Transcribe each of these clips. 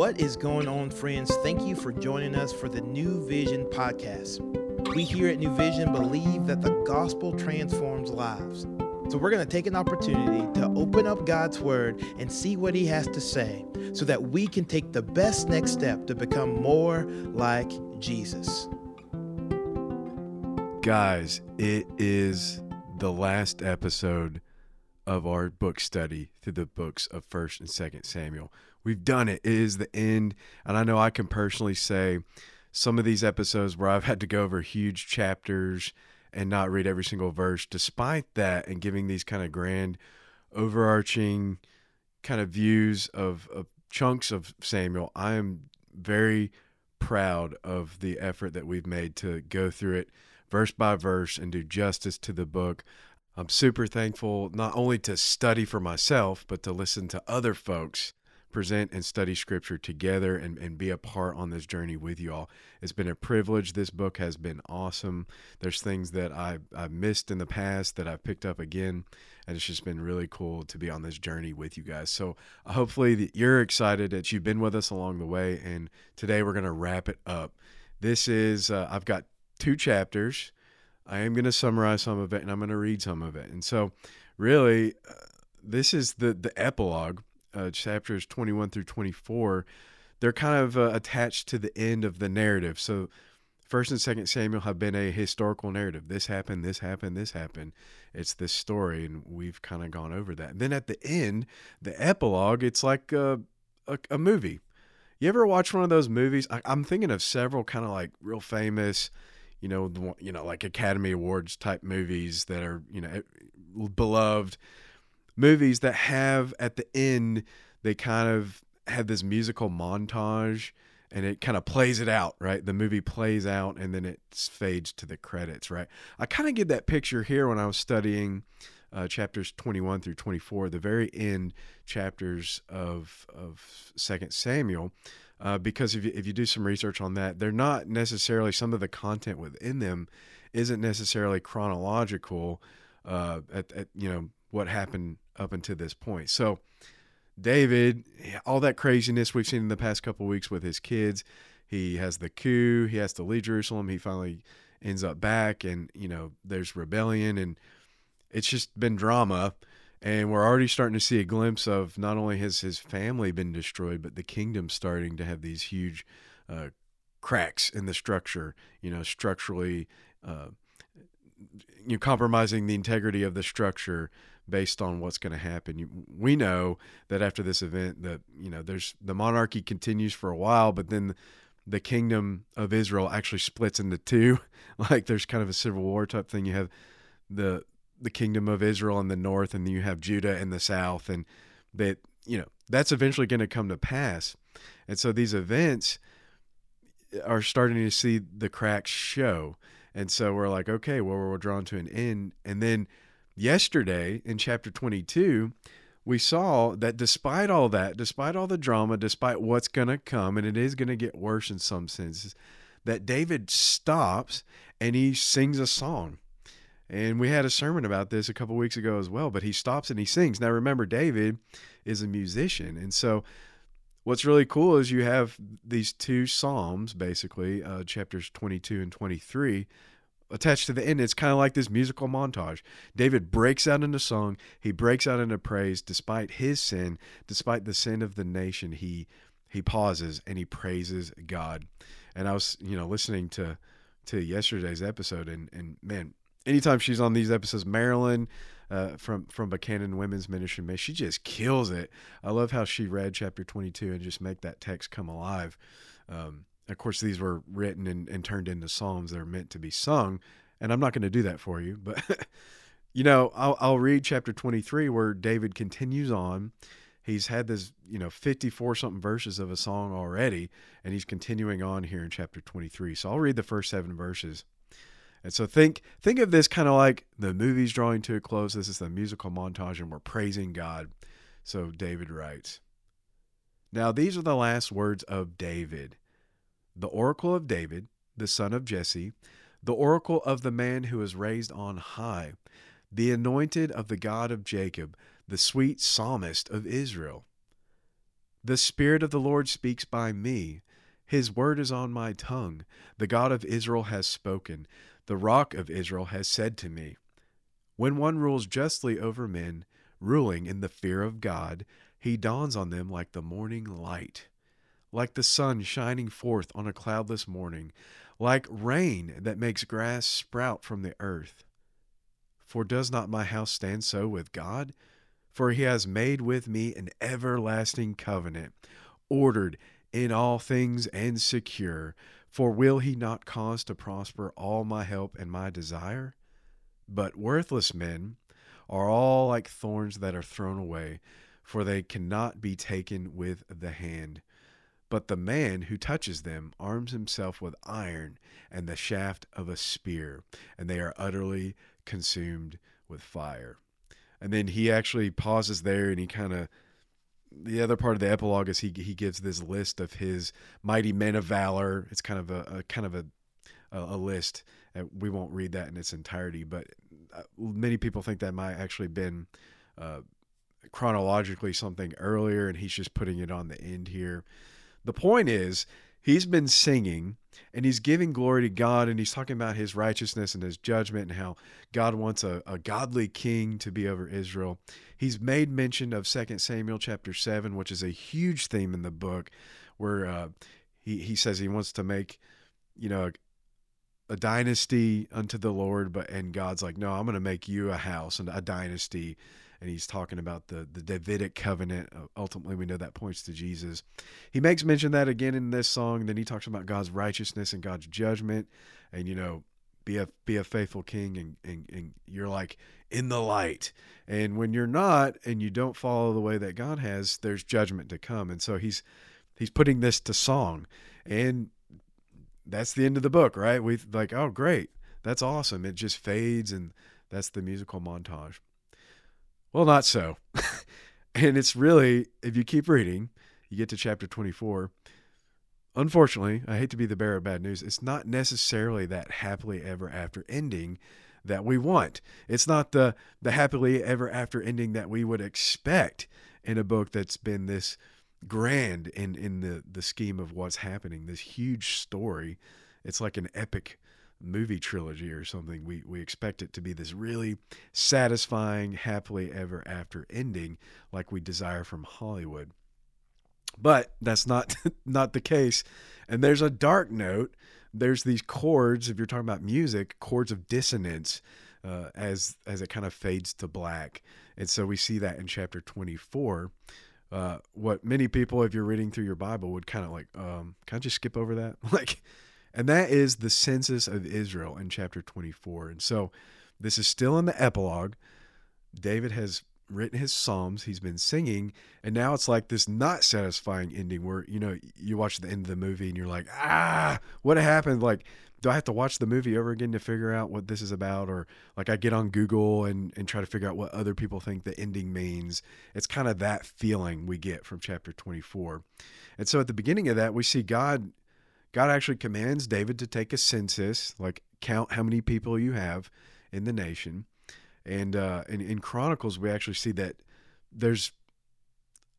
What is going on, friends? Thank you for joining us for the New Vision podcast. We here at New Vision believe that the gospel transforms lives. So we're going to take an opportunity to open up God's word and see what he has to say so that we can take the best next step to become more like Jesus. Guys, it is the last episode of our book study through the books of 1st and 2nd Samuel. We've done it. It is the end. And I know I can personally say some of these episodes where I've had to go over huge chapters and not read every single verse, despite that, and giving these kind of grand, overarching kind of views of, of chunks of Samuel, I am very proud of the effort that we've made to go through it verse by verse and do justice to the book. I'm super thankful not only to study for myself, but to listen to other folks present and study scripture together and, and be a part on this journey with you all. It's been a privilege. This book has been awesome. There's things that I, I've missed in the past that I've picked up again. And it's just been really cool to be on this journey with you guys. So hopefully you're excited that you've been with us along the way. And today we're going to wrap it up. This is, uh, I've got two chapters. I am going to summarize some of it and I'm going to read some of it. And so, really, uh, this is the, the epilogue, uh, chapters 21 through 24. They're kind of uh, attached to the end of the narrative. So, First and Second Samuel have been a historical narrative. This happened, this happened, this happened. It's this story, and we've kind of gone over that. And then at the end, the epilogue, it's like a, a, a movie. You ever watch one of those movies? I, am thinking of several kind of like real famous you know, you know, like Academy Awards type movies that are, you know, beloved movies that have at the end they kind of have this musical montage and it kind of plays it out, right? The movie plays out and then it fades to the credits, right? I kind of get that picture here when I was studying uh, chapters 21 through 24, the very end chapters of of Second Samuel uh, because if you, if you do some research on that, they're not necessarily some of the content within them isn't necessarily chronological uh, at, at you know what happened up until this point. So David, all that craziness we've seen in the past couple weeks with his kids, he has the coup, he has to leave Jerusalem, he finally ends up back, and you know there's rebellion, and it's just been drama and we're already starting to see a glimpse of not only has his family been destroyed, but the kingdom starting to have these huge uh, cracks in the structure. You know, structurally, uh, you know, compromising the integrity of the structure based on what's going to happen. We know that after this event, that you know, there's the monarchy continues for a while, but then the kingdom of Israel actually splits into two. like there's kind of a civil war type thing. You have the the kingdom of Israel in the north, and then you have Judah in the south, and that you know that's eventually going to come to pass. And so these events are starting to see the cracks show. And so we're like, okay, well, we're drawn to an end. And then yesterday in chapter 22, we saw that despite all that, despite all the drama, despite what's going to come, and it is going to get worse in some senses, that David stops and he sings a song. And we had a sermon about this a couple weeks ago as well, but he stops and he sings. Now, remember, David is a musician. And so, what's really cool is you have these two Psalms, basically, uh, chapters 22 and 23, attached to the end. It's kind of like this musical montage. David breaks out into song, he breaks out into praise despite his sin, despite the sin of the nation. He he pauses and he praises God. And I was, you know, listening to to yesterday's episode and and man, anytime she's on these episodes, Marilyn uh, from from Buchanan Women's Ministry, man, she just kills it. I love how she read chapter 22 and just make that text come alive. Um, of course, these were written and, and turned into psalms that are meant to be sung, and I'm not going to do that for you, but you know, I'll, I'll read chapter 23 where David continues on. He's had this, you know, 54 something verses of a song already, and he's continuing on here in chapter 23. So I'll read the first seven verses. And so think think of this kind of like the movie's drawing to a close. This is the musical montage, and we're praising God. So David writes. Now these are the last words of David, the oracle of David, the son of Jesse, the oracle of the man who is raised on high, the anointed of the God of Jacob, the sweet psalmist of Israel. The Spirit of the Lord speaks by me. His word is on my tongue. The God of Israel has spoken. The rock of Israel has said to me. When one rules justly over men, ruling in the fear of God, he dawns on them like the morning light, like the sun shining forth on a cloudless morning, like rain that makes grass sprout from the earth. For does not my house stand so with God? For he has made with me an everlasting covenant, ordered in all things and secure. For will he not cause to prosper all my help and my desire? But worthless men are all like thorns that are thrown away, for they cannot be taken with the hand. But the man who touches them arms himself with iron and the shaft of a spear, and they are utterly consumed with fire. And then he actually pauses there and he kind of the other part of the epilogue is he he gives this list of his mighty men of valor. It's kind of a, a kind of a a, list. We won't read that in its entirety, but uh, many people think that might actually been uh, chronologically something earlier, and he's just putting it on the end here. The point is, he's been singing and he's giving glory to God and he's talking about his righteousness and his judgment and how God wants a, a godly king to be over Israel. He's made mention of 2 Samuel chapter 7, which is a huge theme in the book, where uh, he, he says he wants to make, you know, a, a dynasty unto the Lord, but and God's like, no, I'm going to make you a house and a dynasty and he's talking about the the Davidic covenant. Uh, ultimately, we know that points to Jesus. He makes mention that again in this song. Then he talks about God's righteousness and God's judgment, and you know, be a be a faithful king, and and, and you're like in the light. And when you're not, and you don't follow the way that God has, there's judgment to come. And so he's he's putting this to song, and that's the end of the book, right? We like, oh great, that's awesome. It just fades, and that's the musical montage. Well, not so. and it's really, if you keep reading, you get to chapter 24. Unfortunately, I hate to be the bearer of bad news. It's not necessarily that happily ever after ending that we want. It's not the the happily ever after ending that we would expect in a book that's been this grand in in the the scheme of what's happening. This huge story. It's like an epic movie trilogy or something. We we expect it to be this really satisfying, happily ever after ending, like we desire from Hollywood. But that's not not the case. And there's a dark note. There's these chords. If you're talking about music, chords of dissonance. Uh, as as it kind of fades to black, and so we see that in chapter 24. Uh, what many people, if you're reading through your Bible, would kind of like, um, can I just skip over that? like, and that is the census of Israel in chapter 24. And so this is still in the epilogue. David has written his psalms, he's been singing, and now it's like this not satisfying ending where, you know, you watch the end of the movie and you're like, ah, what happened? Like, do I have to watch the movie over again to figure out what this is about? Or like I get on Google and, and try to figure out what other people think the ending means. It's kind of that feeling we get from chapter 24. And so at the beginning of that, we see God God actually commands David to take a census, like count how many people you have in the nation. And uh, in, in Chronicles, we actually see that there's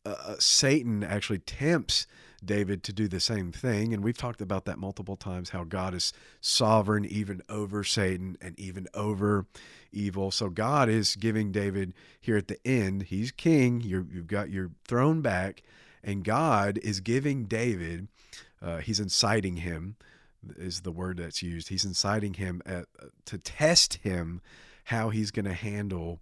uh, uh, Satan actually tempts David to do the same thing. And we've talked about that multiple times how God is sovereign even over Satan and even over evil. So God is giving David here at the end, he's king, you have got your throne back, and God is giving David uh, he's inciting him is the word that's used. He's inciting him at, to test him how he's going to handle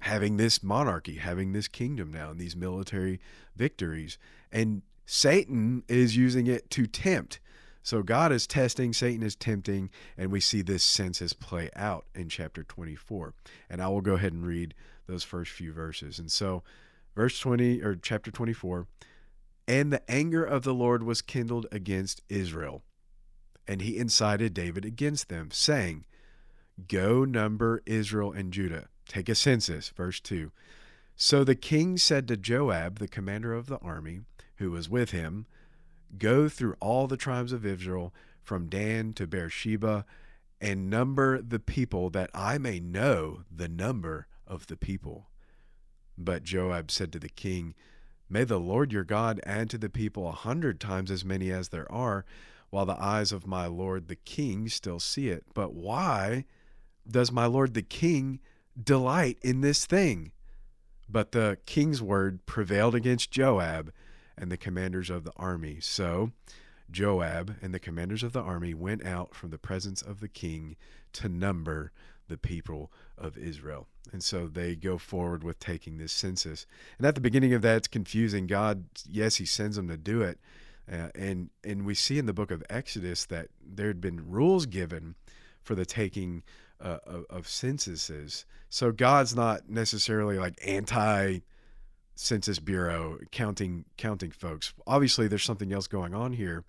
having this monarchy, having this kingdom now, and these military victories. And Satan is using it to tempt. So God is testing, Satan is tempting, and we see this census play out in chapter 24. And I will go ahead and read those first few verses. And so, verse 20 or chapter 24 and the anger of the Lord was kindled against Israel. And he incited David against them, saying, Go number Israel and Judah. Take a census. Verse 2. So the king said to Joab, the commander of the army, who was with him, Go through all the tribes of Israel, from Dan to Beersheba, and number the people, that I may know the number of the people. But Joab said to the king, May the Lord your God add to the people a hundred times as many as there are, while the eyes of my Lord the king still see it. But why does my Lord the king delight in this thing? But the king's word prevailed against Joab and the commanders of the army. So Joab and the commanders of the army went out from the presence of the king to number the people of Israel. And so they go forward with taking this census. And at the beginning of that, it's confusing. God, yes, He sends them to do it. Uh, and and we see in the book of Exodus that there had been rules given for the taking uh, of, of censuses. So God's not necessarily like anti census bureau counting counting folks. Obviously, there's something else going on here,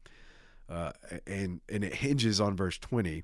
uh, and and it hinges on verse 20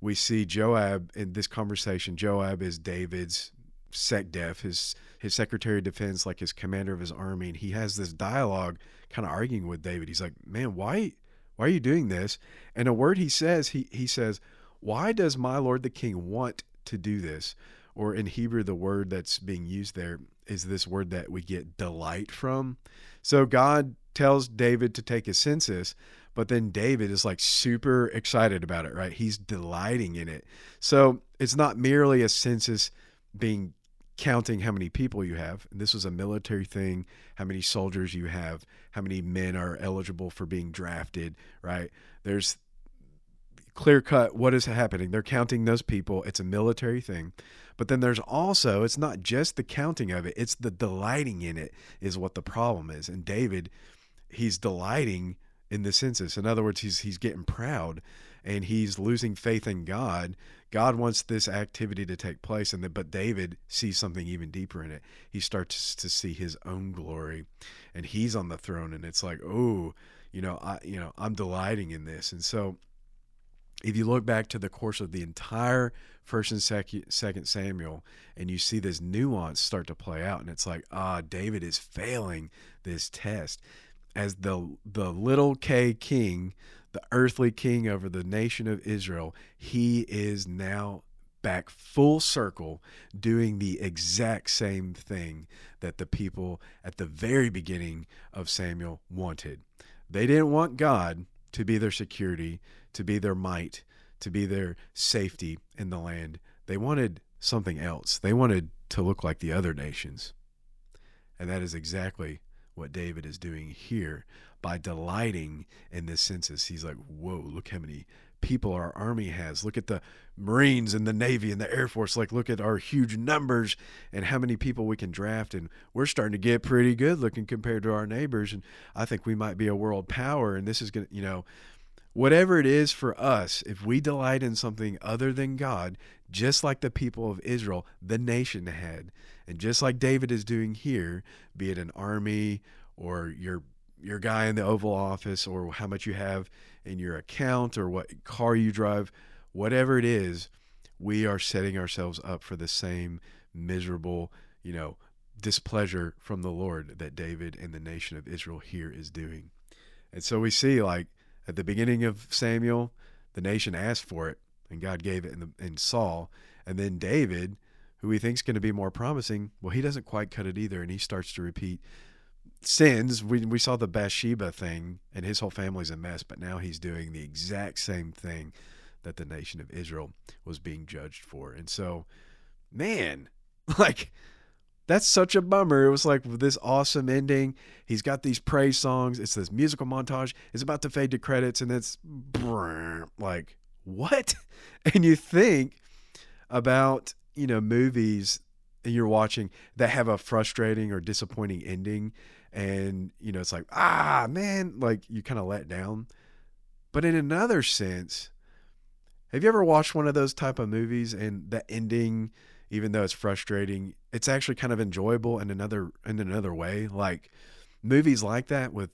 we see Joab in this conversation. Joab is David's SecDef, his his Secretary of Defense, like his commander of his army, and he has this dialogue, kind of arguing with David. He's like, "Man, why why are you doing this?" And a word he says, he he says, "Why does my lord the king want to do this?" Or in Hebrew, the word that's being used there is this word that we get delight from. So God tells David to take a census, but then David is like super excited about it, right? He's delighting in it. So it's not merely a census being counting how many people you have. This was a military thing, how many soldiers you have, how many men are eligible for being drafted, right? There's clear cut what is happening. They're counting those people. It's a military thing. But then there's also, it's not just the counting of it, it's the delighting in it, is what the problem is. And David, he's delighting in the census. In other words, he's he's getting proud and he's losing faith in God. God wants this activity to take place, and the, but David sees something even deeper in it. He starts to see his own glory, and he's on the throne, and it's like, oh, you know, I, you know, I'm delighting in this, and so. If you look back to the course of the entire first and second, second Samuel, and you see this nuance start to play out, and it's like, ah, David is failing this test as the the little K king, the earthly king over the nation of Israel, he is now back full circle doing the exact same thing that the people at the very beginning of Samuel wanted. They didn't want God to be their security, to be their might, to be their safety in the land. They wanted something else. They wanted to look like the other nations. And that is exactly what David is doing here by delighting in this census. He's like, whoa, look how many people our army has. Look at the Marines and the Navy and the Air Force. Like, look at our huge numbers and how many people we can draft. And we're starting to get pretty good looking compared to our neighbors. And I think we might be a world power. And this is going to, you know, whatever it is for us, if we delight in something other than God, just like the people of Israel, the nation had, and just like David is doing here, be it an army or your your guy in the Oval Office or how much you have in your account or what car you drive, whatever it is, we are setting ourselves up for the same miserable, you know, displeasure from the Lord that David and the nation of Israel here is doing. And so we see like at the beginning of Samuel, the nation asked for it and God gave it in, the, in Saul. And then David who he thinks going to be more promising, well, he doesn't quite cut it either, and he starts to repeat sins. We we saw the Bathsheba thing, and his whole family's a mess, but now he's doing the exact same thing that the nation of Israel was being judged for. And so, man, like that's such a bummer. It was like this awesome ending. He's got these praise songs. It's this musical montage. It's about to fade to credits, and it's like what? And you think about you know movies you're watching that have a frustrating or disappointing ending and you know it's like ah man like you kind of let down but in another sense have you ever watched one of those type of movies and the ending even though it's frustrating it's actually kind of enjoyable in another in another way. Like movies like that with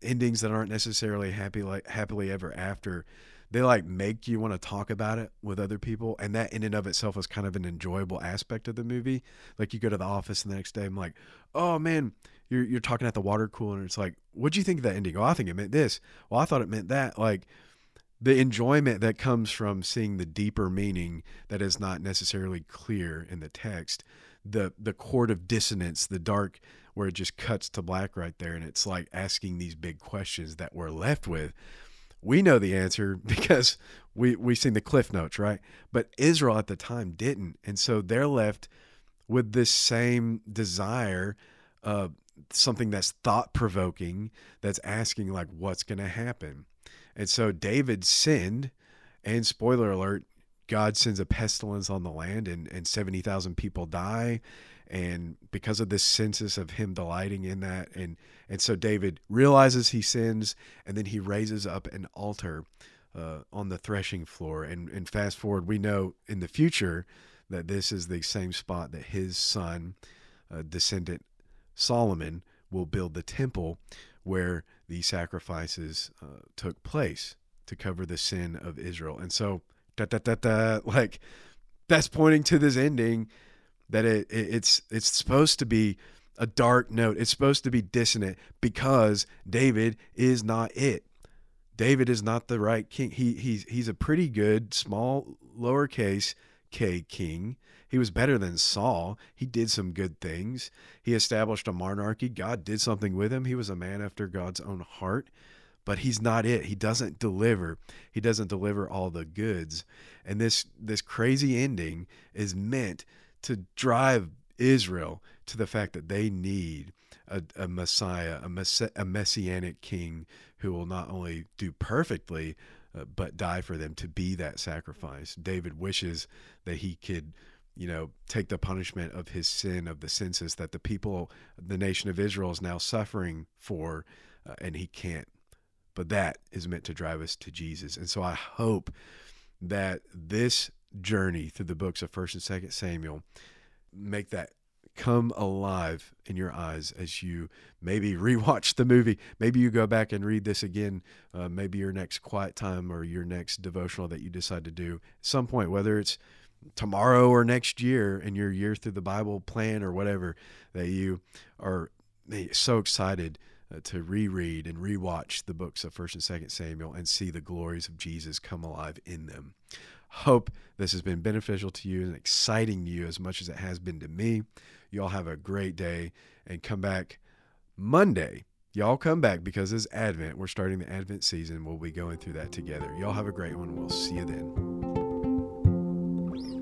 endings that aren't necessarily happy like happily ever after they like make you want to talk about it with other people and that in and of itself is kind of an enjoyable aspect of the movie. Like you go to the office the next day i'm like oh man you're, you're talking at the water cooler and it's like what'd you think of that ending? Oh i think it meant this. Well i thought it meant that. Like the enjoyment that comes from seeing the deeper meaning that is not necessarily clear in the text the the chord of dissonance, the dark where it just cuts to black right there, and it's like asking these big questions that we're left with. We know the answer because we we seen the cliff notes, right? But Israel at the time didn't, and so they're left with this same desire, uh, something that's thought provoking, that's asking like, what's going to happen, and so David sinned, and spoiler alert, God sends a pestilence on the land, and and seventy thousand people die, and because of this census of him delighting in that and and so david realizes he sins and then he raises up an altar uh, on the threshing floor. And and fast forward we know in the future that this is the same spot that his son uh, descendant solomon will build the temple where these sacrifices uh, took place to cover the sin of israel and so da, da, da, da, like that's pointing to this ending that it, it, it's it's supposed to be a dark note. It's supposed to be dissonant because David is not it. David is not the right king. He he's he's a pretty good small lowercase k king. He was better than Saul. He did some good things. He established a monarchy. God did something with him. He was a man after God's own heart. But he's not it. He doesn't deliver. He doesn't deliver all the goods. And this this crazy ending is meant to drive Israel to the fact that they need a, a Messiah, a, mess, a messianic king who will not only do perfectly, uh, but die for them to be that sacrifice. David wishes that he could, you know, take the punishment of his sin of the census that the people, the nation of Israel is now suffering for, uh, and he can't. But that is meant to drive us to Jesus. And so I hope that this journey through the books of First and Second Samuel, make that come alive in your eyes as you maybe rewatch the movie. Maybe you go back and read this again. Uh, maybe your next quiet time or your next devotional that you decide to do at some point, whether it's tomorrow or next year in your year through the Bible plan or whatever, that you are so excited uh, to reread and rewatch the books of First and Second Samuel and see the glories of Jesus come alive in them. Hope this has been beneficial to you and exciting to you as much as it has been to me. Y'all have a great day and come back Monday. Y'all come back because it's Advent. We're starting the Advent season. We'll be going through that together. Y'all have a great one. We'll see you then.